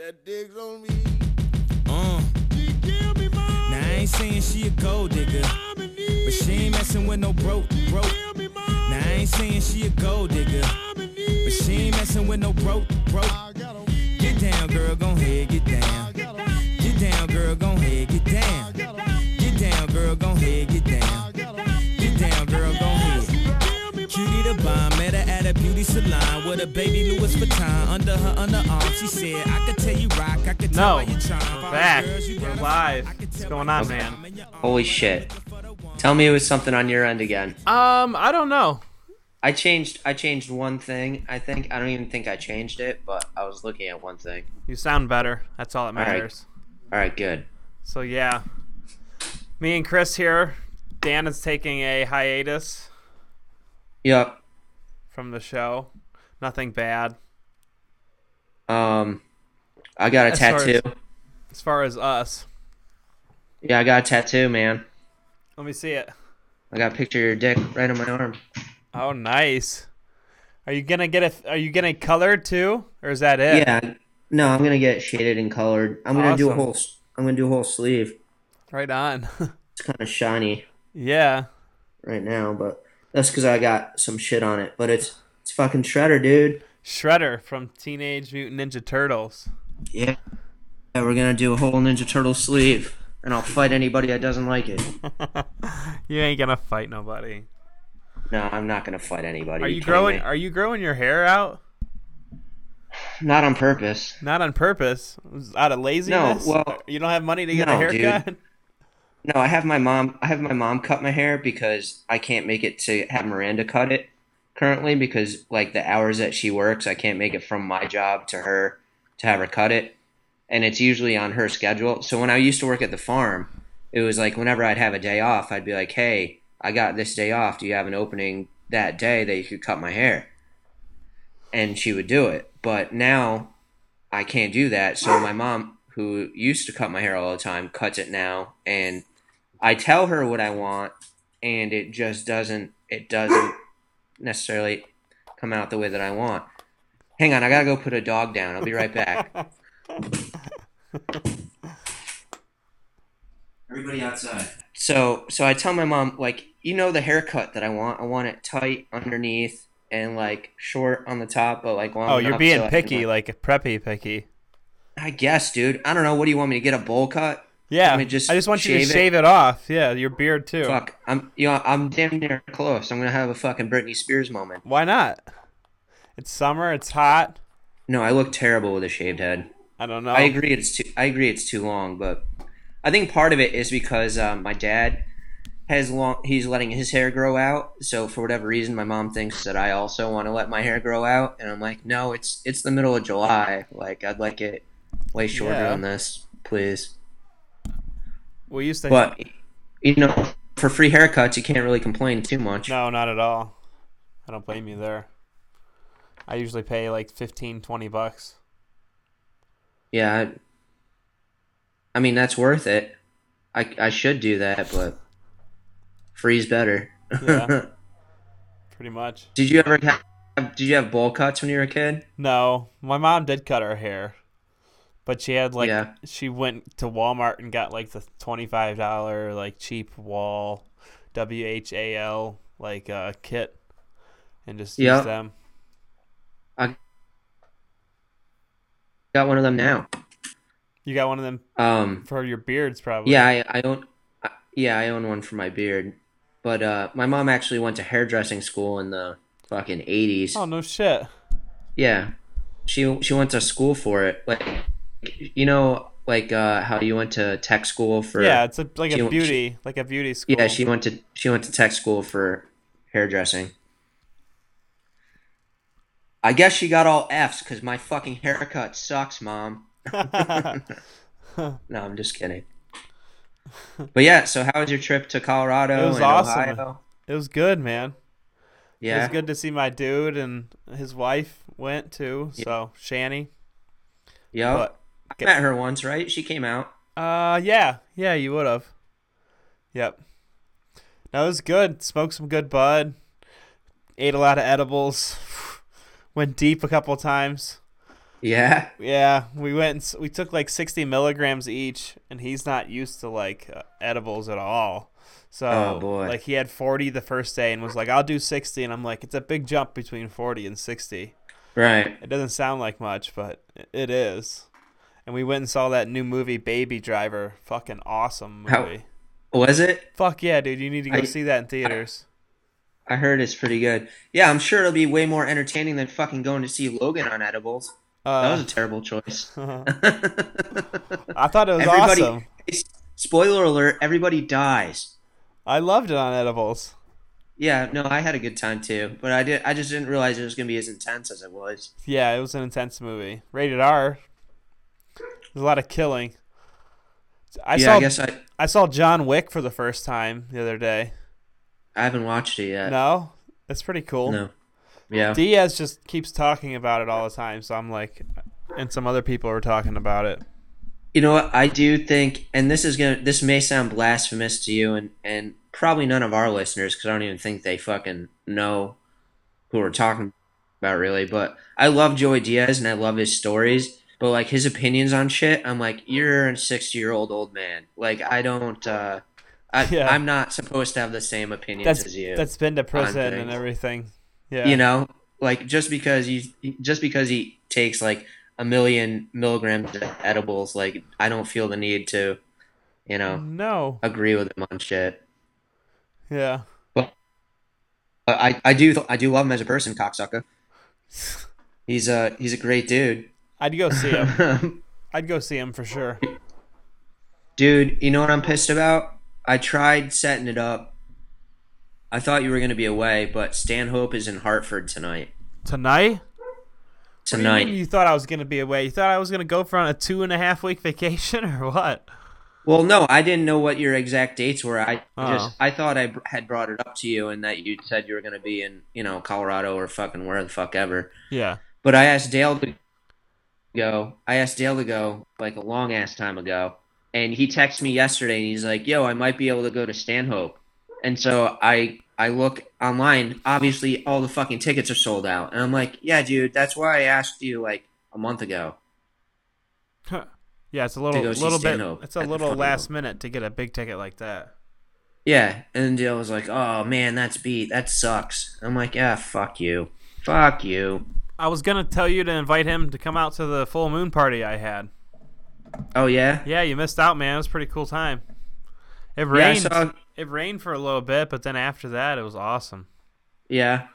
that digs on me. Uh. Now I ain't saying she a gold digger, but she ain't messing with no broke, broke. Now I ain't saying she a gold digger, but she ain't messing with no broke, broke. Get down, girl, gon' head, get down. Get down, girl, gon' head, get down. Get down, girl, gon' head, get down. Get down, girl, gon' head. Cutie the bomb, at a beauty salon with a baby Louis Vuitton under her underarm. She said, I could tell you rock, I could tell No, by your charm. we're back. We're live. What's going on, your man? charm and your Holy shit. Tell me it was something on your end again. Um, I don't know. I changed I changed one thing, I think. I don't even think I changed it, but I was looking at one thing. You sound better. That's all that right. matters. Alright, good. So yeah, me and Chris here. Dan is taking a hiatus Yep. From the show. Nothing bad Um I got a As far as- tattoo. as far as us. Yeah, I got a tattoo, man. Let me see it. I got a picture of your dick right on my arm. Oh, nice. Are you gonna get a? Are you gonna color too, or is that it? Yeah. No, I'm gonna get shaded and colored. I'm gonna do a whole I'm gonna do a whole sleeve. Right on. It's kind of shiny yeah. right now, but that's because I got some shit on it. But it's it's fucking shredder, dude. Shredder from Teenage Mutant Ninja Turtles. Yeah. Yeah, we're gonna do a whole Ninja Turtle sleeve, and I'll fight anybody that doesn't like it. you ain't gonna fight nobody. No, I'm not gonna fight anybody. Are you growing? me? Are you growing your hair out? Not on purpose. Not on purpose. Out of laziness. No, well, you don't have money to get no, a haircut. No, I have my mom. I have my mom cut my hair because I can't make it to have Miranda cut it currently because like the hours that she works, I can't make it from my job to her to have her cut it, and it's usually on her schedule. So when I used to work at the farm, it was like whenever I'd have a day off, I'd be like, "Hey, I got this day off. Do you have an opening that day that you could cut my hair?" And she would do it. But now I can't do that. So my mom, who used to cut my hair all the time, cuts it now, and I tell her what I want, and it just doesn't. It doesn't necessarily come out the way that I want. Hang on, I gotta go put a dog down. I'll be right back. Everybody outside. So, so I tell my mom, like, you know, the haircut that I want. I want it tight underneath and like short on the top, but like long Oh, you're being so I can, picky, like- like preppy picky. I guess, dude. I don't know. What do you want me to get a bowl cut? Yeah, I just I just want you to shave it? shave it off. Yeah, your beard too. Fuck, I'm you know I'm damn near close. I'm gonna have a fucking Britney Spears moment. Why not? It's summer. It's hot. No, I look terrible with a shaved head. I don't know. I agree it's too I agree it's too long, but I think part of it is because um, my dad has long he's letting his hair grow out. So for whatever reason, my mom thinks that I also want to let my hair grow out, and I'm like, no, it's it's the middle of July. Like I'd like it way shorter Yeah. than this, please. We used to. But you know, for free haircuts, you can't really complain too much. No, not at all. I don't blame you there. I usually pay like 15, 20 bucks. Yeah, I, I mean that's worth it. I I should do that, but free's better. Yeah. Pretty much. did you ever have Did you have bowl cuts when you were a kid? No, my mom did cut her hair, but she had like Yeah. she went to Walmart and got like the twenty five dollar like cheap wall, W H A L like uh, kit, and just used them. I Got one of them now. You got one of them Um, for your beards, probably. yeah, I, I own. Yeah, I own one for my beard. But uh, my mom actually went to hairdressing school in the fucking eighties. Oh no shit. Yeah, she she went to school for it. Like, you know, like uh, how you went to tech school for. yeah, it's a, like she- a beauty, like a beauty school. Yeah, she went to she went to tech school for hairdressing. I guess she got all Fs because my fucking haircut sucks, mom. No, I'm just kidding. But yeah, so how was your trip to Colorado It was awesome. Ohio? It was good, man. Yeah, it was good to see my dude and his wife went too. So Shanny, yeah. But I met her once, right? She came out. Uh, yeah, yeah, you would have. Yep. That was good. Smoked some good bud. Ate a lot of edibles. Went deep a couple times. Yeah. Yeah, we went and we took like 60 milligrams each, and he's not used to like uh, edibles at all. So Oh, boy. like he had 40 the first day and was like, "I'll do 60," and I'm like, "It's a big jump between 40 and 60." Right. It doesn't sound like much, but it is. And we went and saw that new movie, Baby Driver. Fucking awesome How- movie. Was it? Fuck yeah, dude! You need to go I- see that in theaters. I heard it's pretty good. Yeah, I'm sure it'll be way more entertaining than fucking going to see Logan on edibles. That was Uh, a terrible choice. I thought it was everybody, awesome. spoiler alert, everybody dies. I loved it on edibles. Yeah, no, I had a good time too, but I did. I just didn't realize it was gonna be as intense as it was. Yeah, it was an intense movie. Rated R. There's a lot of killing. I yeah, saw I guess I I saw John Wick for the first time the other day. I haven't watched it yet. No, that's pretty cool. No. Yeah. Diaz just keeps talking about it all the time, so I'm like, and some other people are talking about it. You know what? I do think, and this is gonna. This may sound blasphemous to you, and and probably none of our listeners, because I don't even think they fucking know who we're talking about, really. But I love Joey Diaz, and I love his stories. But like his opinions on shit, I'm like, you're a 60 year old old man. Like I don't. uh I, Yeah. I'm not supposed to have the same opinions That's as you. that's been to prison and everything. Yeah, you know like just because he just because he takes like a million milligrams of edibles like i don't feel the need to you know No. agree with him on shit Yeah. but i i do i do love him as a person cocksucker he's a he's a great dude I'd go see him. I'd go see him for sure. dude you know what i'm pissed about i tried setting it up i thought you were going to be away but stanhope is in hartford tonight Tonight? Do you tonight you thought I was gonna be away? You thought I was gonna go for on a two and a half week vacation or what? Well, no, I didn't know what your exact dates were. I Oh. just I thought I had brought it up to you and that you said you were going to be in, you know, Colorado or fucking where the fuck ever. Yeah. But I asked Dale to go. I asked Dale to go like a long ass time ago, and he texted me yesterday and he's like, "Yo, I might be able to go to Stanhope." And so I I look online. Obviously, all the fucking tickets are sold out, and I'm like, "Yeah, dude, that's why I asked you like a month ago." Yeah, it's a little little bit. It's a little last minute to get a big ticket like that. Yeah, and Dale was like, "Oh man, that's beat. That sucks." I'm like, "Yeah, fuck you, fuck you." I was gonna tell you to invite him to come out to the full moon party I had. Oh yeah, Yeah, you missed out, man. It was a pretty cool time. It yeah. Rained. saw. It rained for a little bit, but then after that, it was awesome. Yeah,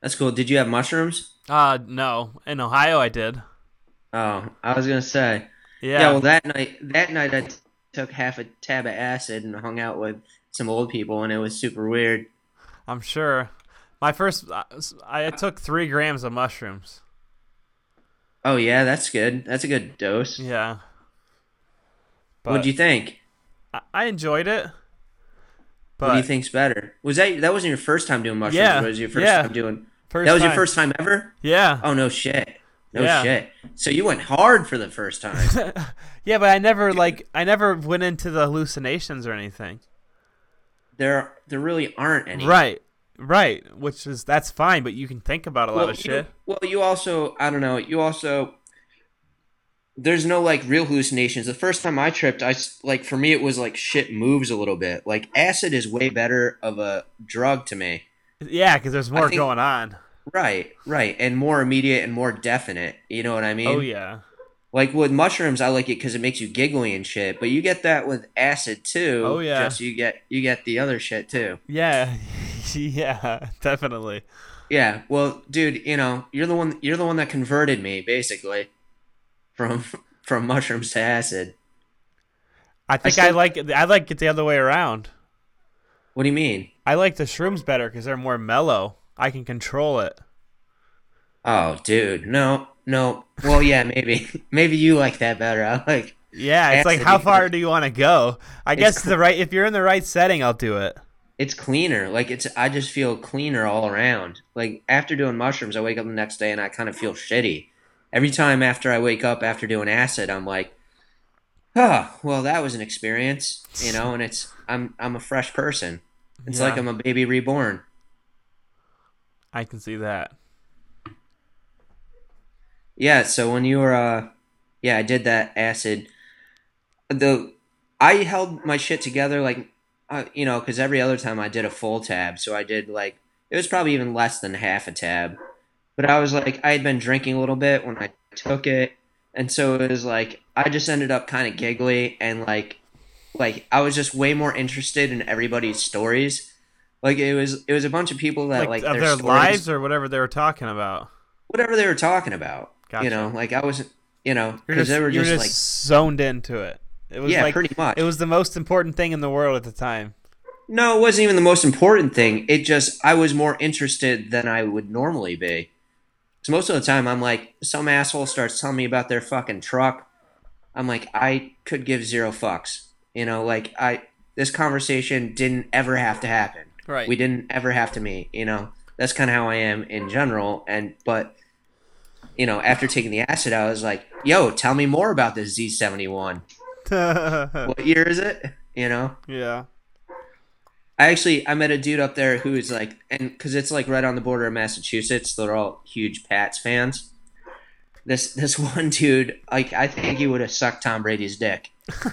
that's cool. Did you have mushrooms? Uh, no, in Ohio I did. Oh, I was gonna say. Yeah. Yeah. well, that night, that night I t- took half a tab of acid and hung out with some old people, and it was super weird. I'm sure. My first, uh, I I took three grams of mushrooms. Oh yeah, that's good. That's a good dose. Yeah. What do you think? I, I enjoyed it. But what do you think's better? Was that that wasn't your first time doing mushrooms? Yeah, Was your first yeah. time doing? First that was time. your first time ever? Yeah. Oh no shit. No Yeah. shit. So you went hard for the first time. yeah, but I never like I never went into the hallucinations or anything. there there really aren't any. Right. Right. Which is that's fine, but you can think about a lot of you- shit. well, you also I don't know. You also there's no like real hallucinations. The first time I tripped, I like for me it was like shit moves a little bit. Like acid is way better of a drug to me. Yeah, because there's more think- going on. Right, right, and more immediate and more definite. You know what I mean? oh yeah. Like with mushrooms, I like it because it makes you giggly and shit. But you get that with acid too. Oh, yeah. Just you get you get the other shit too. Yeah. yeah, definitely. Yeah. Well, dude, you know you're the one you're the one that converted me basically from from mushrooms to acid. I think I, still- like it I like it the other way around. What do you mean? I like the shrooms better because they're more mellow. I can control it. Oh, dude, no, no. Well, yeah, maybe maybe you like that better. I like. Yeah, it's like how far do you want to go? I It's guess cl- the right if you're in the right setting, I'll do it. It's cleaner. Like it's. I just feel cleaner all around. Like after doing mushrooms, I wake up the next day and I kind of feel shitty. Every time after I wake up after doing acid, I'm like, oh, well, that was an experience, you know. And it's I'm I'm a fresh person. It's like I'm a baby reborn. I can see that. Yeah, so when you were, uh, yeah, I did that acid. The I held my shit together like, uh, you know, because every other time I did a full tab, so I did like it was probably even less than half a tab. But I was like, I had been drinking a little bit when I took it, and so it was like I just ended up kind of giggly and like, like I was just way more interested in everybody's stories. Like it was, it was a bunch of people that Like, like, their their stories- lives or whatever they were talking about. whatever they were talking about. Gotcha. You know, like I was, you know, because they were just, just like, zoned into it. It was yeah, like pretty much. it was the most important thing in the world at the time. No, it wasn't even the most important thing. It just I was more interested than I would normally be. Because most of the time I'm like, some asshole starts telling me about their fucking truck. I'm like, I could give zero fucks. You know, like I this conversation didn't ever have to happen. Right. We didn't ever have to meet. You know, that's kind of how I am in general. And but you know, after taking the acid, I was like, yo, tell me more about this Z71. What year is it? You know. yeah. I actually I met a dude up there who is like, and because it's like right on the border of Massachusetts, they're all huge Pats fans. This this one dude, like I think he would have sucked Tom Brady's dick.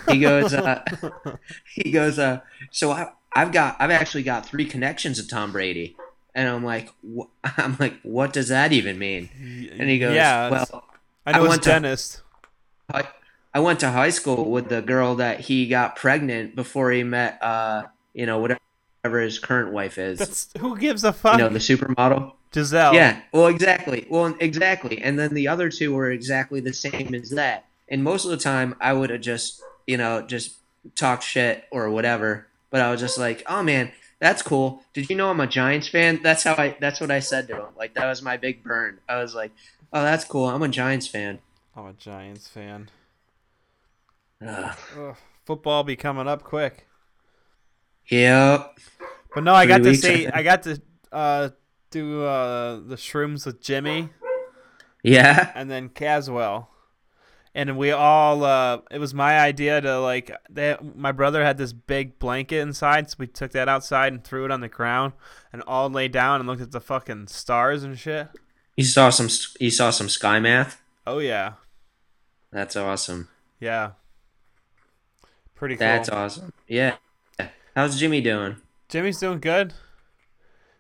He goes, uh, he goes, uh, so I I've got I've actually got three connections to Tom Brady, and I'm like, wh- I'm like, what does that even mean? And he goes, yeah. well, I know I his went to- dentist. I, went to high school with the girl that he got pregnant before he met, uh, you know, whatever his current wife is. That's who gives a fuck. you know, the supermodel. Gisele. Yeah, well, exactly. Well, exactly. And then the other two were exactly the same as that. And most of the time, I would have just, you know, just talked shit or whatever. But I was just like, oh man, that's cool. Did you know I'm a Giants fan? That's how I. That's what I said to him. Like that was my big burn. I was like, oh, that's cool. I'm a Giants fan. I'm a Giants fan. Ugh. Football be coming up quick. Yep. But no, I got Three to weeks see. I got to uh, do uh, the shrooms with Jimmy Yeah. and then Caswell, and we all. Uh, it was my idea to like. They, my brother had this big blanket inside, so we took that outside and threw it on the ground, and all lay down and looked at the fucking stars and shit. You saw some. You saw some sky math. Oh yeah, That's awesome. yeah. Pretty cool. That's awesome. Yeah. How's Jimmy doing? Jimmy's doing good.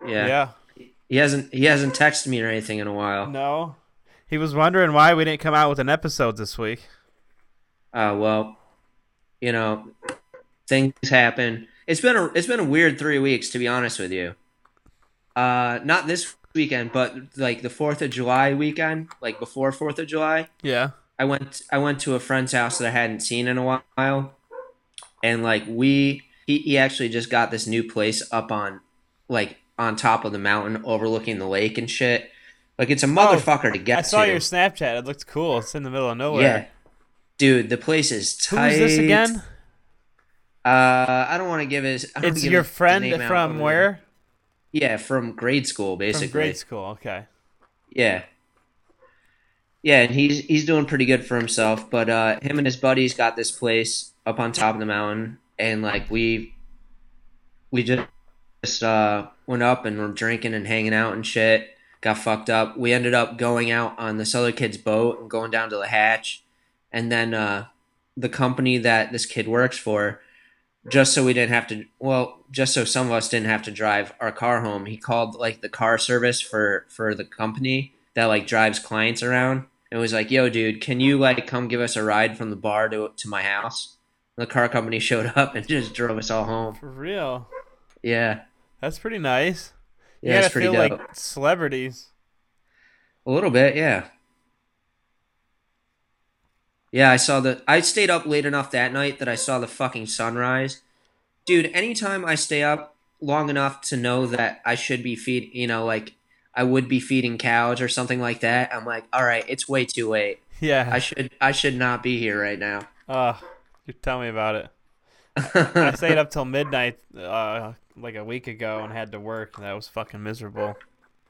Yeah. yeah. He hasn't. He hasn't texted me or anything in a while. No. He was wondering why we didn't come out with an episode this week. Uh, well, you know, things happen. It's been a it's been a weird three weeks to be honest with you. Uh, not this weekend, but like the Fourth of July weekend, like before Fourth of July. Yeah. I went I went to a friend's house that I hadn't seen in a while, and like we he, he actually just got this new place up on like on top of the mountain overlooking the lake and shit. Like it's a motherfucker to get Oh, I saw to. your Snapchat. It looked cool. It's in the middle of nowhere. yeah, dude, the place is tight. is this again? Uh, I don't want to give his. It's give your friend from where? there. Yeah, from grade school, basically. From grade school. Okay. Yeah. Yeah, and he's he's doing pretty good for himself. But uh, him and his buddies got this place up on top of the mountain, and like we we just just uh, went up and were drinking and hanging out and shit. Got fucked up. We ended up going out on this other kid's boat and going down to the hatch, and then uh, the company that this kid works for, just so we didn't have to. Well, just so some of us didn't have to drive our car home. He called like the car service for for the company that like drives clients around and was like, "Yo, dude, can you like come give us a ride from the bar to to my house?" The car company showed up and just drove us all home. For real. Yeah, That's pretty nice. You yeah, it's pretty feel dope. like celebrities. A little bit, yeah. Yeah, I saw the. I stayed up late enough that night that I saw the fucking sunrise. Dude, anytime I stay up long enough to know that I should be feed, you know, like I would be feeding cows or something like that, I'm like, all right, it's way too late. Yeah. I should, I should not be here right now. Uh, tell me about it. I stayed up till midnight uh, like a week ago and had to work. That was fucking miserable.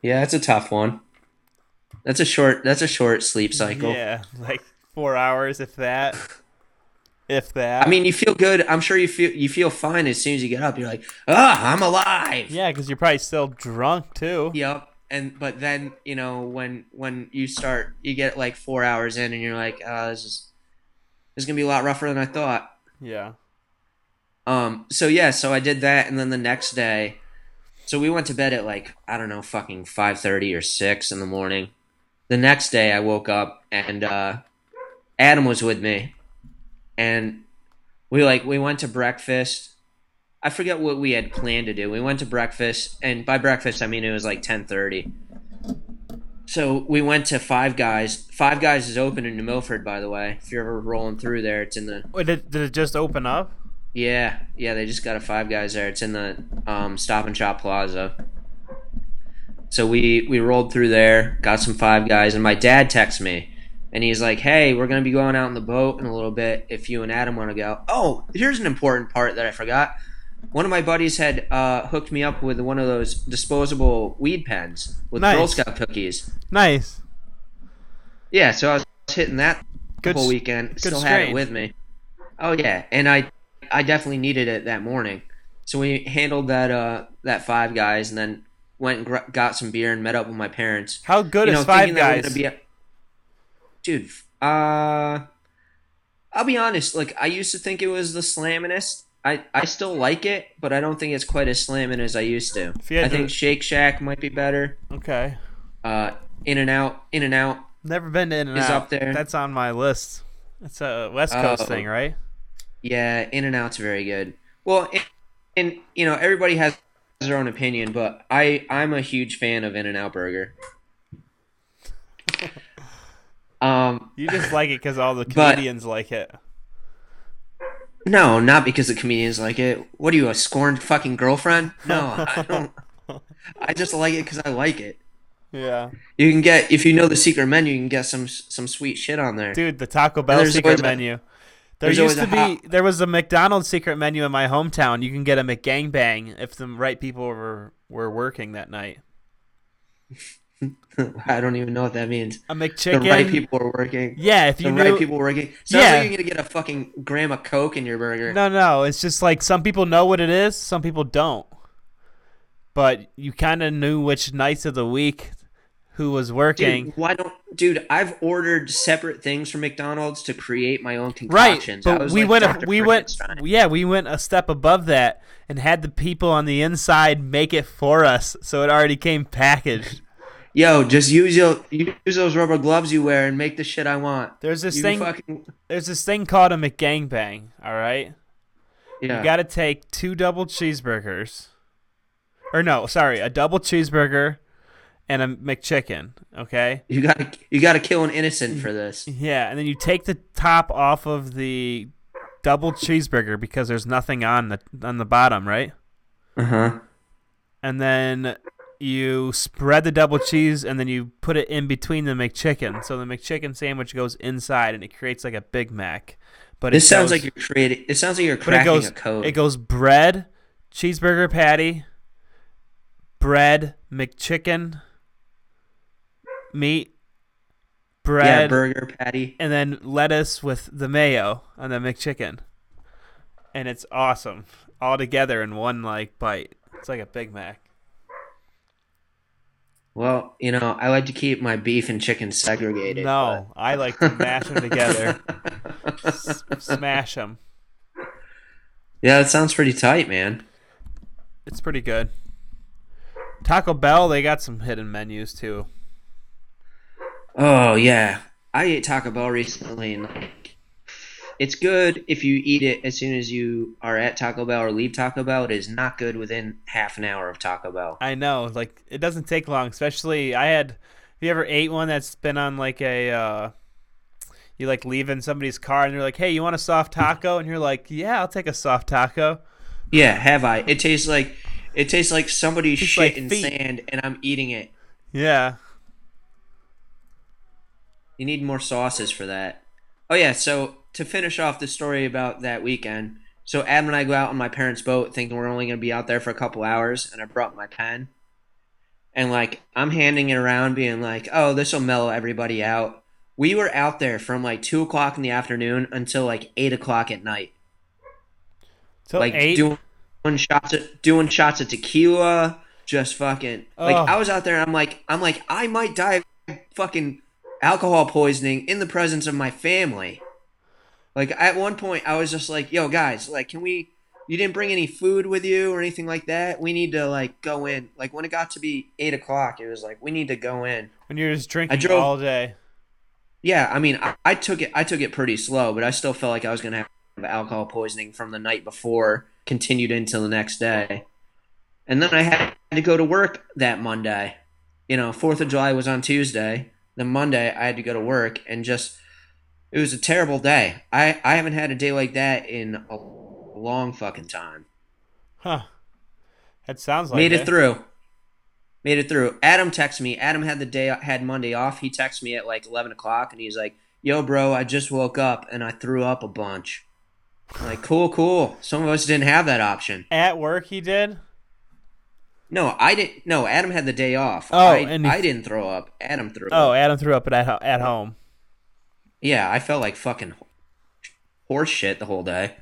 yeah, it's a tough one. That's a short. That's a short sleep cycle. Yeah, like four hours, if that. If that. I mean, you feel good. I'm sure you feel you feel fine as soon as you get up. You're like, ah, I'm alive. yeah, because you're probably still drunk too. Yep. and but then you know when when you start, you get like four hours in, and you're like, uh, this is this is gonna be a lot rougher than I thought. Yeah. Um. So yeah. So I did that, and then the next day, so we went to bed at like I don't know, fucking five thirty or six in the morning. The next day, I woke up and uh, Adam was with me, and we like we went to breakfast. I forget what we had planned to do. We went to breakfast, and by breakfast I mean it was like ten thirty. So we went to Five Guys. Five Guys is open in New Milford, by the way. If you're ever rolling through there, it's in the Wait, did, did it just open up? yeah, yeah, they just got a Five Guys there. It's in the um, Stop and Shop Plaza. So we we rolled through there, got some Five Guys, and my dad texts me, and he's like, "Hey, we're gonna be going out in the boat in a little bit. If you and Adam want to go." Oh, here's an important part that I forgot. One of my buddies had uh, hooked me up with one of those disposable weed pens with Girl Scout cookies. Nice. Yeah, so I was hitting that Good whole weekend. Still had it with me. Oh yeah, and I I definitely needed it that morning. So we handled that uh that five guys, and then went and gr- got some beer and met up with my parents. How good you is Five Guys? be a- Dude, uh, I'll be honest. Like I used to think it was the slamminest. I, I still like it, but I don't think it's quite as slamming as I used to. If you had I think Shake Shack might be better. okay. Uh, In and Out, In and Out. Never been to In and Is Out. up there. That's on my list. It's a West Coast Oh. thing, right? Yeah, In and Out's very good. Well, and, and you know everybody has their own opinion, but I I'm a huge fan of In and Out Burger. Um, You just like it because all the But- comedians like it. No, not because the comedians like it. What are you, a scorned fucking girlfriend? No, I don't. I just like it because I like it. Yeah. You can get if you know the secret menu, you can get some some sweet shit on there. Dude, the Taco Bell secret menu. There used to be there was a McDonald's secret menu in my hometown. You can get a McGangbang if the right people were were working that night. I don't even know what that means. A McChicken. The right people are working. Yeah, if you The knew. right people are working. Sounds Yeah. like you're gonna get a fucking gram of coke in your burger. No, no, it's just like some people know what it is, some people don't. But you kind of knew which nights of the week who was working. Dude, why don't, dude? I've ordered separate things from McDonald's to create my own Right, concoctions. I but we like went Dr. we went yeah we went a step above that and had the people on the inside make it for us, so it already came packaged. Yo, just use your use those rubber gloves you wear and make the shit I want. There's this You thing. fucking There's this thing called a McGangbang. All right, yeah. you got to take two double cheeseburgers, or no, sorry, a double cheeseburger and a McChicken. Okay. you gotta you gotta kill an innocent for this. Yeah, and then you take the top off of the double cheeseburger because there's nothing on the on the bottom, right? Uh huh. And then you spread the double cheese and then you put it in between the McChicken. So the McChicken sandwich goes inside and it creates like a Big Mac. But This it sounds goes- like you're creating. It sounds like you're cracking goes a code. it goes bread, cheeseburger patty, bread, McChicken, meat, bread, yeah, burger patty. and then lettuce with the mayo on the McChicken. And it's awesome. All together in one like bite. It's like a Big Mac. Well, you know, I like to keep my beef and chicken segregated. No, I like to mash them together. S- smash them. Yeah, that sounds pretty tight, man. It's pretty good. Taco Bell, they got some hidden menus too. Oh yeah, I ate Taco Bell recently, and it's good if you eat it as soon as you are at Taco Bell or leave Taco Bell. It is not good within half an hour of Taco Bell. I know, like it doesn't take long. Especially, I had. Have you ever ate one that's been on like a? uh You like leave in somebody's car and they're like, "Hey, you want a soft taco?" And you're like, "Yeah, I'll take a soft taco." Yeah, have I? It tastes like it tastes like somebody Tastes shit like in feet. sand, and I'm eating it. Yeah. You need more sauces for that. Oh yeah, so to finish off the story about that weekend, so Adam and I go out on my parents' boat thinking we're only gonna be out there for a couple hours, and I brought my pen. And like I'm handing it around, being like, "Oh, this will mellow everybody out." We were out there from like two o'clock in the afternoon until like eight o'clock at night, So like eight. doing shots of doing shots of tequila, just fucking Oh. like I was out there. and I'm like, I'm like, I might die of fucking alcohol poisoning in the presence of my family. Like at one point, I was just like, "Yo, guys, like, can we? You didn't bring any food with you or anything like that. We need to like go in. Like when it got to be eight o'clock, it was like we need to go in. When you're just drinking drove- all day. Yeah, I mean, I, I took it. I took it pretty slow, but I still felt like I was gonna have alcohol poisoning from the night before, continued into the next day, and then I had to go to work that Monday. You know, Fourth of July was on Tuesday. Then Monday, I had to go to work, and just it was a terrible day. I I haven't had a day like that in a long fucking time. Huh. That sounds like Made it through. Made it through. Adam texted me. Adam had the day had Monday off. He texted me at like eleven o'clock, and he's like, "Yo, bro, I just woke up and I threw up a bunch." I'm like, cool, cool. Some of us didn't have that option. At work he did? No, I didn't. No, Adam had the day off. Oh, I, and he- I didn't throw up. Adam threw Oh, up. Adam threw up at at home. Yeah, I felt like fucking horse shit the whole day.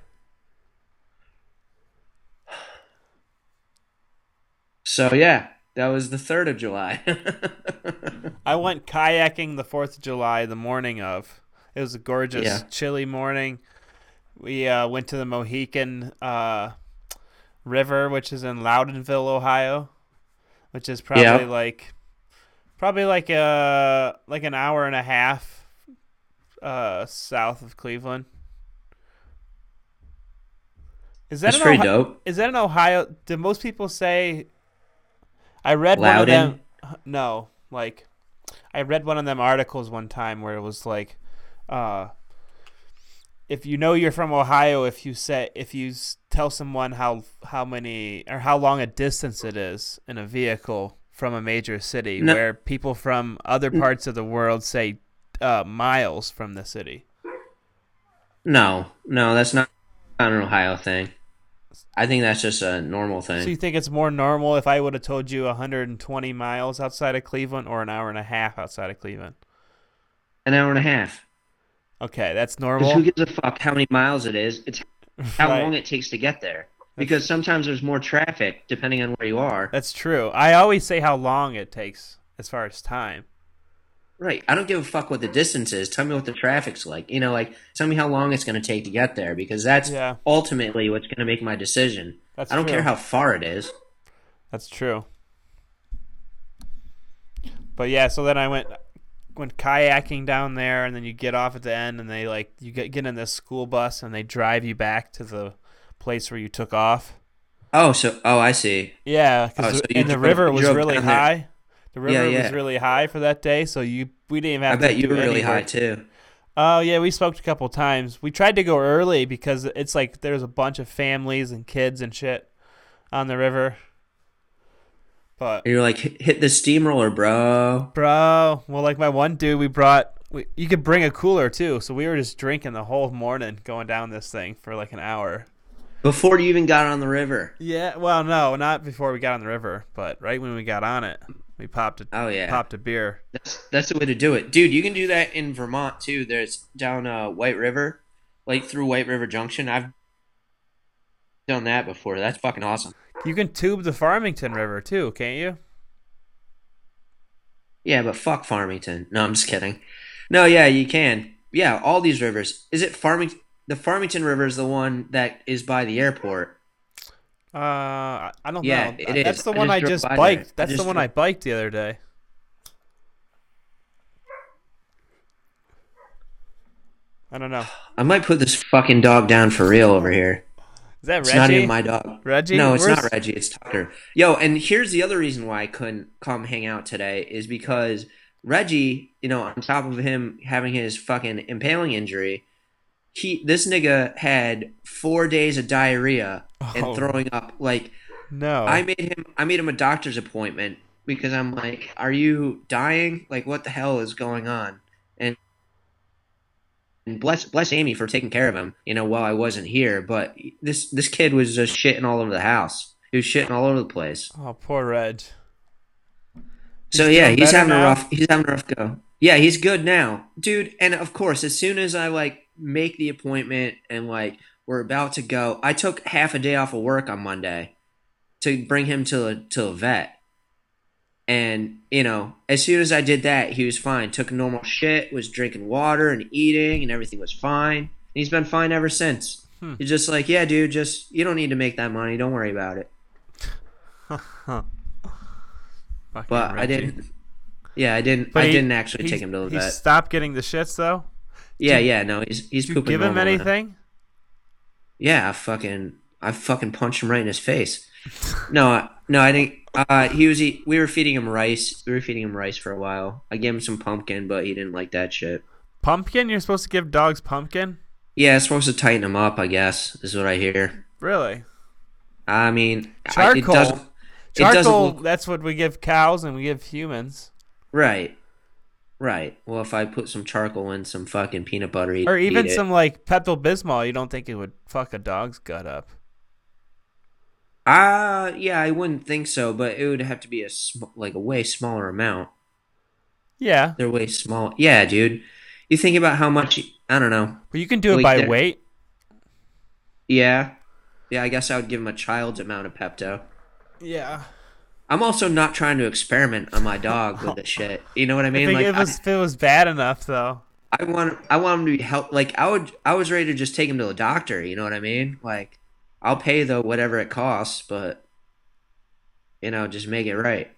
So yeah, that was the third of July. I went kayaking the 4th of July the morning of. It was a gorgeous, Yeah. chilly morning. We uh, went to the Mohican uh, River, which is in Loudonville, Ohio, which is probably Yeah. like probably like a like an hour and a half uh, south of Cleveland. Is that That's pretty Ohi- dope. Is that in Ohio? Do most people say? I read one of them. No, like I read one of them articles one time where it was like, uh, if you know you're from Ohio, if you say if you tell someone how how many or how long a distance it is in a vehicle from a major city, No. where people from other parts of the world say uh, miles from the city. No, no, that's not, not an Ohio thing. I think that's just a normal thing. So you think it's more normal if I would have told you 120 miles outside of Cleveland or an hour and a half outside of Cleveland? An hour and a half. Okay, that's normal. who gives a fuck how many miles it is? It's how Right. long it takes to get there. Because sometimes there's more traffic depending on where you are. That's true. I always say how long it takes as far as time. Right. I don't give a fuck what the distance is. Tell me what the traffic's like. You know, like tell me how long it's going to take to get there because that's Yeah. ultimately what's going to make my decision. That's I don't true. care how far it is. That's true. But yeah, so then I went went kayaking down there, and then you get off at the end, and they like you get get in this school bus, and they drive you back to the place where you took off. Oh, so oh, I see. Yeah, 'cause Oh, so the- river was really high. there. The river Yeah, was really high for that day, so you we didn't even I have bet to you were really high too. Oh yeah, we smoked a couple times. We tried to go early because it's like there's a bunch of families and kids and shit on the river. But You're like "Hit- hit the steamroller, bro. bro, well, like my one dude, we brought. We, you could bring a cooler too, so we were just drinking the whole morning, going down this thing for like an hour. Before you even got on the river. Yeah, well, no, not before we got on the river, but right when we got on it, we popped a Oh yeah. popped a beer. That's that's the way to do it, dude. You can do that in Vermont too. There's down uh, White River, like through White River Junction. I've done that before. That's fucking awesome. You can tube the Farmington River too, can't you? Yeah, but fuck Farmington. No, I'm just kidding. No, yeah, you can. Yeah, all these rivers. Is it Farmington? The Farmington River is the one that is by the airport. Uh, I don't Yeah, know. it That's is. the I one just I just biked. That's the one drove- I biked the other day. I don't know. I might put this fucking dog down for real over here. Is that It's Reggie? not even my dog. Reggie? No, it's Where's- not Reggie. It's Tucker. Yo, and here's the other reason why I couldn't come hang out today is because Reggie, you know, on top of him having his fucking impaling injury, he this nigga had four days of diarrhea and Oh. throwing up. Like No. I made him, I made him a doctor's appointment because I'm like, are you dying? Like, what the hell is going on? And and bless bless Amy for taking care of him, you know, while I wasn't here. But this this kid was just shitting all over the house. He was shitting all over the place. oh, poor Reg. So He's yeah, he's having a rough he's having a rough go. Yeah, he's good now. Dude, and of course, as soon as I like make the appointment and like we're about to go, I took half a day off of work on Monday. to bring him to a to a vet. And you know, as soon as I did that, he was fine. Took normal shit, was drinking water and eating, and everything was fine. And He's been fine ever since. Hmm. He's just like, yeah, dude, just you don't need to make that money. Don't worry about it. But I didn't. Yeah, I didn't. But I he- didn't actually take him to the he vet. stopped getting the shits though. Yeah, Did- yeah, no, he's he's you pooping. give him normal now. Yeah, I fucking, I fucking punched him right in his face. No, I- no, I didn't. Uh, he was. We were feeding him rice. We were feeding him rice for a while. I gave him some pumpkin, but he didn't like that shit. Pumpkin? You're supposed to give dogs pumpkin? Yeah, it's supposed to tighten him up. I guess is what I hear. Really? I mean, I, it Charcoal. doesn't. It doesn't Charcoal. look That's what we give cows and we give humans, right. Right. Well, if I put some charcoal in some fucking peanut butter, or even eat it. some like Pepto Bismol. You don't think it would fuck a dog's gut up? Uh yeah, I wouldn't think so, but it would have to be a sm- like a way smaller amount. Yeah, They're way small. Yeah, dude. You think about how much I don't know. but you can do it by they're- weight. Yeah. Yeah, I guess I would give him a child's amount of Pepto. Yeah. I'm also not trying to experiment on my dog with the shit. You know what I I mean? think Like it was if it was bad enough though. I, I want I want him to be help like I would I was ready to just take him to the doctor, you know what I mean? Like I'll pay the whatever it costs, but you know, just make it right. If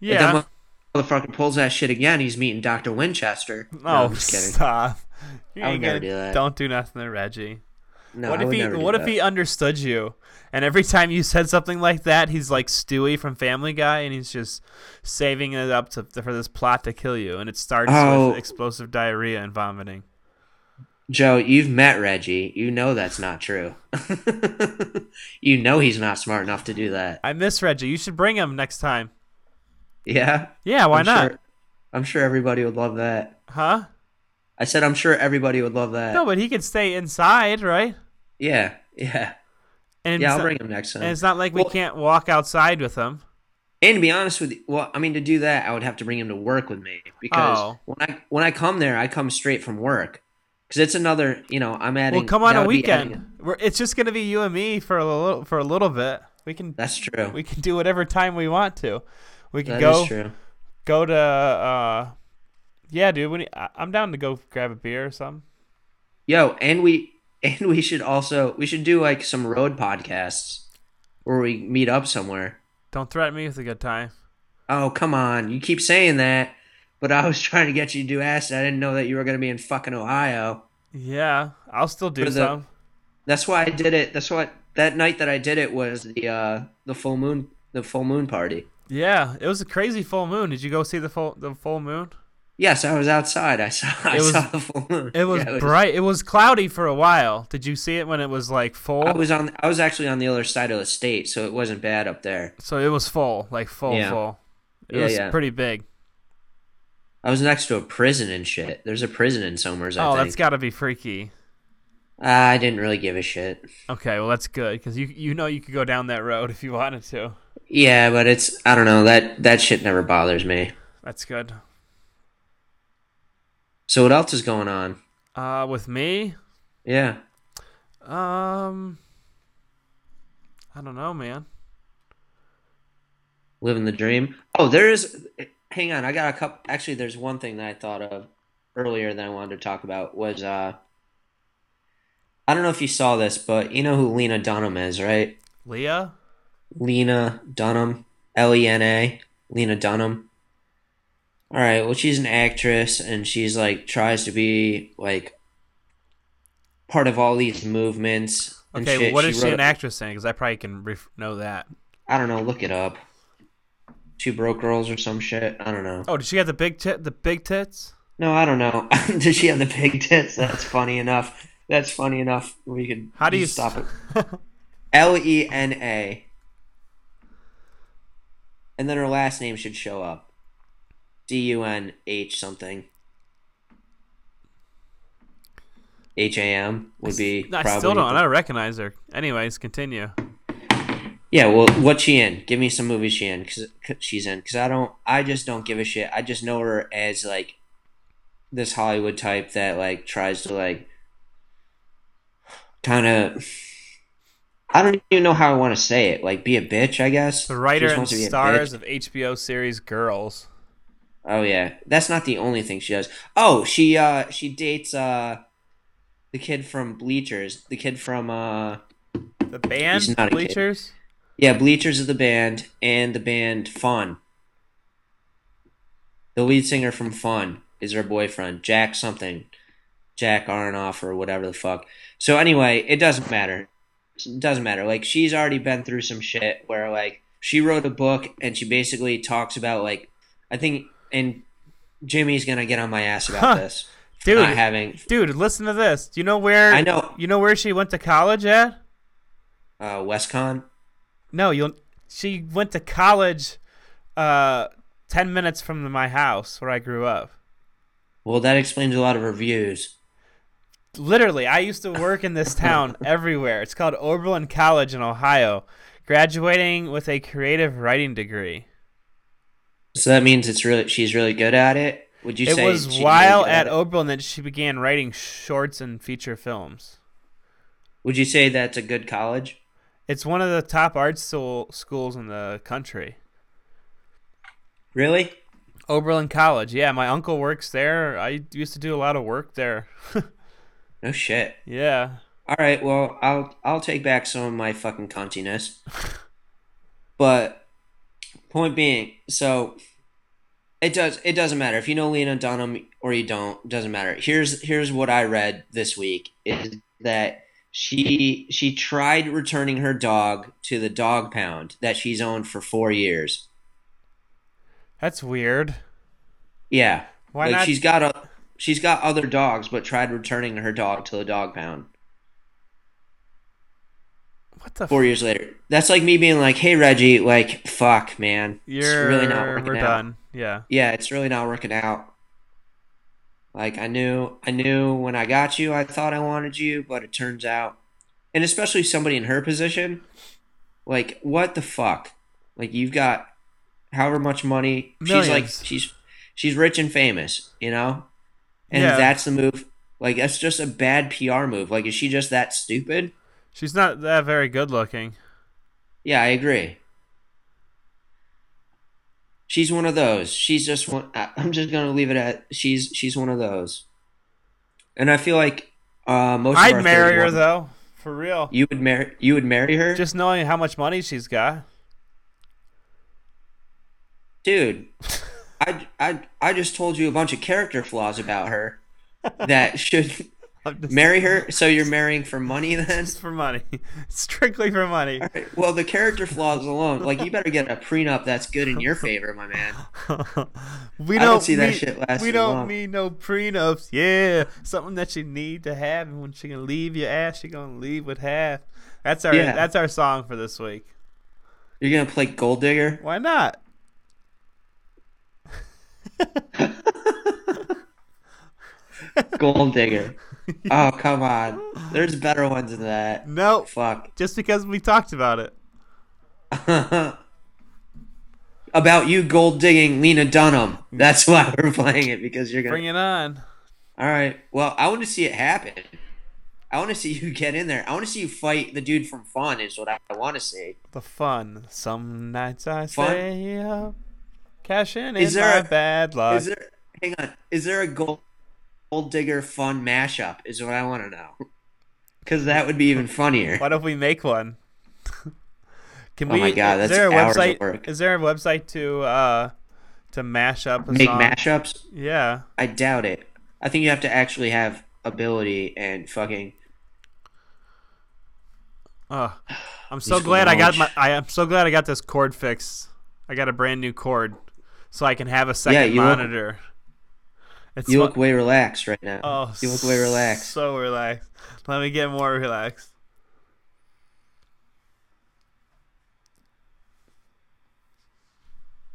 Yeah. that motherfucker pulls that shit again, he's meeting Dr. Winchester. No, oh, I'm just kidding. stop. You I would never do that. Don't do nothing to Reggie. No, what I if he what if that. he understood you and every time you said something like that he's like Stewie from Family Guy and he's just saving it up to, for this plot to kill you and it starts Oh. with explosive diarrhea and vomiting. Joe, you've met Reggie. You know that's not true. you know he's not smart enough to do that. I miss Reggie. You should bring him next time. Yeah? Yeah, why I'm not? Sure, I'm sure everybody would love that. Huh? I said I'm sure everybody would love that. No, but he could stay inside, right? Yeah, yeah. And Yeah, I'll not- bring him next time. And it's not like we can't walk outside with him. And to be honest with you, well, I mean to do that, I would have to bring him to work with me because Oh. when I when I come there, I come straight from work because it's another. You know, I'm adding. Well, come on a would be adding- weekend. We're, it's just gonna be you and me for a little for a little bit. We can That's true. we can do whatever time we want to. We can That go go to uh yeah, dude. When I'm down to go grab a beer or something. Yo, and we and we should also we should do like some road podcasts where we meet up somewhere. Don't threaten me with a good time. Oh, come on. You keep saying that, but I was trying to get you to do acid. I didn't know that you were going to be in fucking Ohio. Yeah, I'll still do the- some. That's why I did it. That's what that night that I did it was the uh the full moon the full moon party. Yeah, it was a crazy full moon. Did you go see the full the full moon? Yes, I was outside. I saw I It was- saw the full moon. It was Yeah, bright. It was cloudy for a while. Did you see it when it was like full? I was on I was actually on the other side of the state, so it wasn't bad up there. so it was full, like full, Yeah. full. It Yeah, was yeah. pretty big. I was next to a prison and shit. There's a prison in Somers, I oh, think. that's got to be freaky. Uh, I didn't really give a shit. Okay, well that's good because you you know you could go down that road if you wanted to. Yeah, but it's I don't know that that shit never bothers me. That's good. So what else is going on? Uh, with me, Yeah. um, I don't know, man. living the dream. Oh, there is. Hang on, I got a couple. Actually, there's one thing that I thought of earlier that I wanted to talk about was uh, I don't know if you saw this, but you know who Lena Dunham is, right? Leah. Lena Dunham, L E N A, Lena Dunham. All right, well, she's an actress, and she's like tries to be like part of all these movements. and Okay, well, what is she an actress in? Because I probably can ref- know that. I don't know. Look it up. Two broke girls or some shit. I don't know. Oh, did she have the big tit, the big tits? No, I don't know. Does she have the big tits? That's funny enough. That's funny enough. We could. How do you stop it? L E N A. And then her last name should show up. D U N H something. H A M would be. I probably still don't. the- I don't recognize her. Anyways, continue. Yeah, well, what's she in? Give me some movies she in, cause, 'cause she's in. Cause I don't, I just don't give a shit. I just know her as like this Hollywood type that like tries to like kind of I don't even know how I want to say it. Like, be a bitch, I guess. The writer and wants to be a stars of HBO series Girls. Oh yeah, that's not the only thing she does. Oh, she uh she dates uh the kid from Bleachers, the kid from uh The band He's not. Bleachers. yeah Bleachers is the band and the band Fun. The lead singer from Fun is her boyfriend Jack something, Jack Aronoff or whatever the fuck. So anyway, it doesn't matter. It doesn't matter. Like she's already been through some shit where like she wrote a book and she basically talks about like I think and Jimmy's gonna get on my ass about Huh. this. Dude, not having dude, listen to this. Do you know where I know You know where she went to college at? uh, WestConn. No, you. She went to college, uh, ten minutes from my house where I grew up. Well, that explains a lot of her views. Literally, I used to work in this town everywhere. It's called Oberlin College in Ohio. Graduating with a creative writing degree. So that means it's really she's really good at it. Would you It say was while really good at? Oberlin that she began writing shorts and feature films. Would you say that's a good college? It's one of the top art school schools in the country. Really? Oberlin College. Yeah, my uncle works there. I used to do a lot of work there. No shit. yeah. All right. Well, I'll I'll take back some of my fucking cuntiness. but point being, so it does it doesn't matter if you know Lena Dunham or you don't. Doesn't matter. Here's here's what I read this week is that she she tried returning her dog to the dog pound that she's owned for four years. That's weird. Yeah. Why like not? she's got a she's got other dogs, but tried returning her dog to the dog pound what the four years later. That's like me being like, "Hey Reggie, like fuck, man, You're it's really not working we're out." done. Yeah. Yeah, it's really not working out. Like I knew, I knew when I got you, I thought I wanted you, but it turns out, and especially somebody in her position, like what the fuck? Like you've got however much money. She's like she's she's rich and famous, you know, and Yeah. that's the move. Like that's just a bad PR move. Like is she just that stupid? She's not that very good looking. Yeah, I agree. She's one of those. She's just one. I'm just gonna leave it at she's she's one of those. And I feel like uh, most. I'd marry her though, for real. You would marry. You would marry her, Just knowing how much money she's got. dude. I, I I just told you a bunch of character flaws about her that should marry her. So you're marrying for money then? just for money, strictly for money. Right, Well, the character flaws alone, like you better get a prenup that's good in your favor, my man. we I don't, don't see that shit lasting We don't long. need no prenups. Yeah, something that you need to have, and when she gonna leave your ass, she gonna leave with half. That's our Yeah. that's our song for this week. You're gonna play gold digger. Why not? Gold digger. Oh come on. There's better ones than that. No, Fuck. just because we talked about it. About you gold digging Lena Dunham. That's why we're playing it because you're gonna. Bring it on. All right. Well, I want to see it happen. I want to see you get in there. I want to see you fight the dude from Fun. Is what I, I want to see. The fun. Some nights I Fun? stay up, cash in Is in there my a- bad luck. Is there? Hang on. Is there a gold gold digger fun mashup? Is what I want to know. Because that would be even funnier. What if we make one? Can Oh we? my God, is that's there a hours of website? work. Is there a website to uh to mash up a Make song? mashups? Yeah. I doubt it. I think you have to actually have ability and fucking. Oh, I'm so glad I got my. I am so glad I got this cord fixed. I got a brand new cord, so I can have a second Yeah, monitor. It's You look way relaxed right now. Oh, you look way relaxed. So relaxed. Let me get more relaxed.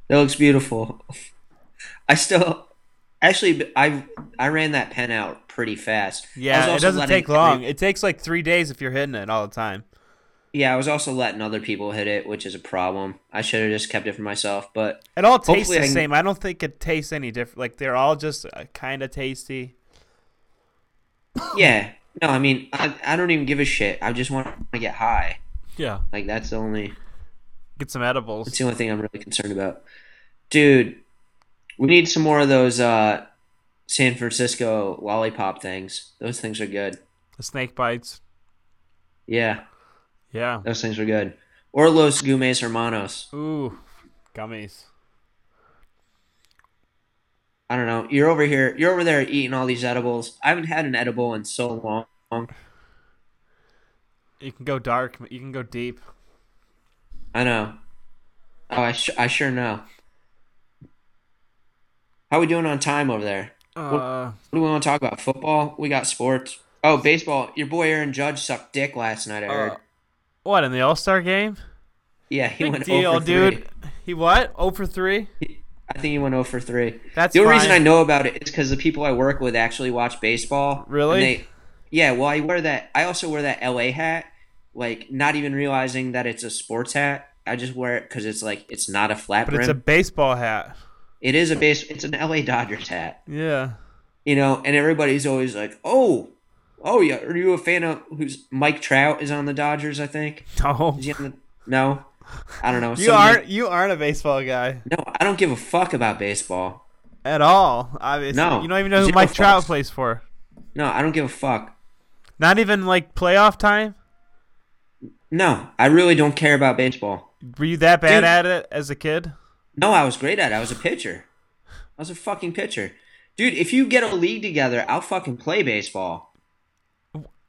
That looks beautiful. I still, actually, I I ran that pen out pretty fast. Yeah, it doesn't take long. It takes like three days if you're hitting it all the time. Yeah, I was also letting other people hit it, which is a problem. I should have just kept it for myself. But It all tastes the I can- same. I don't think it tastes any different. Like they're all just uh, kind of tasty. yeah, no, I mean, I, I don't even give a shit. I just want to get high. Yeah. Like that's the only Get some edibles. It's the only thing I'm really concerned about. Dude, we need some more of those uh San Francisco lollipop things. Those things are good. The snake bites. Yeah, Yeah. those things are good. Or Los Gumes Hermanos. Ooh, gummies. I don't know. You're over here. You're over there eating all these edibles. I haven't had an edible in so long. You can go dark. You can go deep. I know. Oh, I, sh- I sure know. How we doing on time over there? Uh, What do we want to talk about? Football? We got sports. Oh, baseball. Your boy Aaron Judge sucked dick last night. I heard. uh, what in the All Star game? yeah, he Big went deal, 0 for dude. He what? 0 for three. I think he went 0 for 3. That's the only fine. reason I know about it is because the people I work with actually watch baseball. Really? And they, yeah, well, I wear that. I also wear that LA hat, like not even realizing that it's a sports hat. I just wear it because it's like it's not a flat But it's a baseball hat. It is a base. It's an LA Dodgers hat. Yeah. You know, and everybody's always like, "Oh, oh yeah." Are you a fan of who's Mike Trout is on the Dodgers? I think. No. Is he on the? No, I don't know. You aren't. You aren't a baseball guy No, I don't give a fuck about baseball. at all. Obviously, No. you don't even know who Zero Mike Trout plays for. No, I don't give a fuck. Not even like playoff time. No, I really don't care about baseball. Were you that bad Dude. at it as a kid? No, I was great at it. I was a pitcher. I was a fucking pitcher. Dude, if you get a league together, I'll fucking play baseball.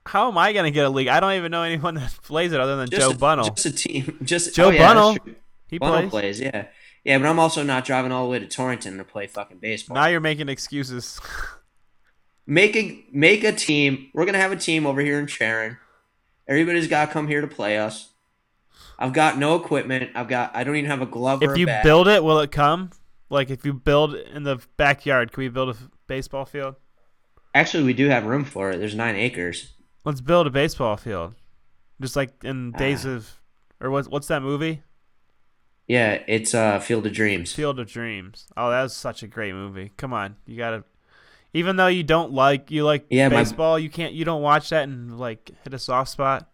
How am I gonna get a league? I don't even know anyone that plays it other than Just Joe a, Bunnell. Just a team. Just Joe oh, yeah, Bunnell. He Bunnell plays. plays, yeah. Yeah, but I'm also not driving all the way to Torrington to play fucking baseball. Now you're making excuses. make a make a team. We're gonna have a team over here in Sharon. Everybody's gotta come here to play us. I've got no equipment. I've got I don't even have a glove or if a you bat. build it, will it come? Like if you build in the backyard, can we build a baseball field? Actually, we do have room for it. There's nine acres. Let's build a baseball field, just like in Days Ah. of, or what's what's that movie? Yeah, it's uh Field of Dreams. Field of Dreams. Oh, that was such a great movie. Come on, you gotta. Even though you don't like you like Yeah, my- baseball, you can't you don't watch that and like hit a soft spot.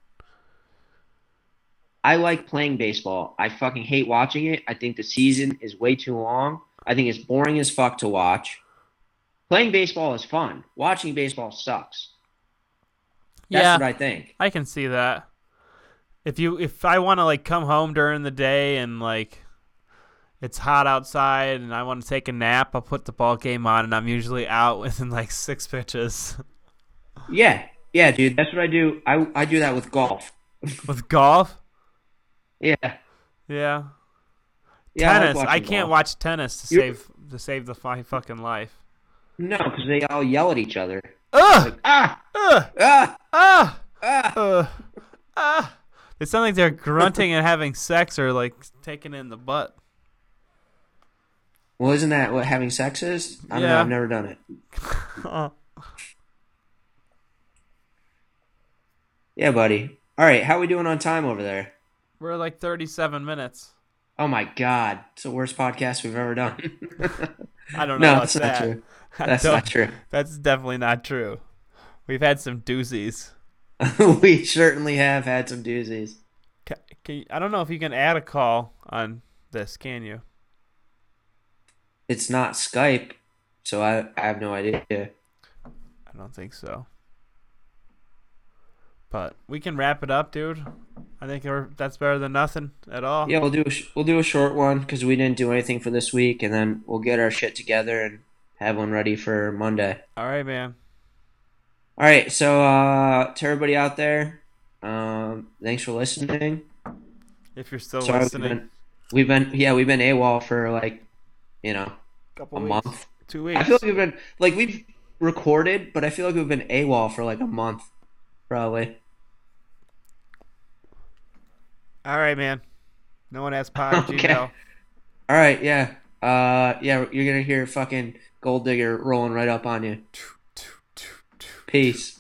I like playing baseball. I fucking hate watching it. I think the season is way too long. I think it's boring as fuck to watch. Playing baseball is fun. Watching baseball sucks. That's yeah, what I think. I can see that. If you if I want to like come home during the day and like it's hot outside and I want to take a nap, I'll put the ball game on and I'm usually out within like six pitches. Yeah, yeah, dude. That's what I do. I I do that with golf. With golf, Yeah, yeah, yeah. I like tennis. I, can't golf. watch tennis to You- save to save the fucking life. No, because they all yell at each other. Ugh, ah, ugh, ah, ah, ah. ugh, ah. They sound like they're grunting and having sex or like taking in the butt. Well, isn't that what having sex is? I don't know. Yeah. I've never done it. Yeah, buddy. All right, how are we doing on time over there? We're like 37 minutes. Oh my god, it's the worst podcast we've ever done. I don't know. no, about that's not true. That's don't- true. That's definitely not true. We've had some doozies. we certainly have had some doozies. Ca can you, I don't know if you can add a call on this, can you? It's not Skype, so I, I have no idea. I don't think so. But we can wrap it up, dude. I think that's better than nothing at all. Yeah, we'll do a sh- we'll do a short one because we didn't do anything for this week, and then we'll get our shit together and have one ready for Monday. All right, man. All right, so uh, to everybody out there, um, thanks for listening. If you're still Sorry, we've listening, been, we've been yeah we've been AWOL for like you know couple a weeks, month. two weeks. I feel like we've been like we've recorded, but I feel like we've been AWOL for like a month, probably. all right, man. No one has pod Okay. Gmail. All right, yeah, uh, yeah, you're gonna hear fucking gold digger rolling right up on you. Peace.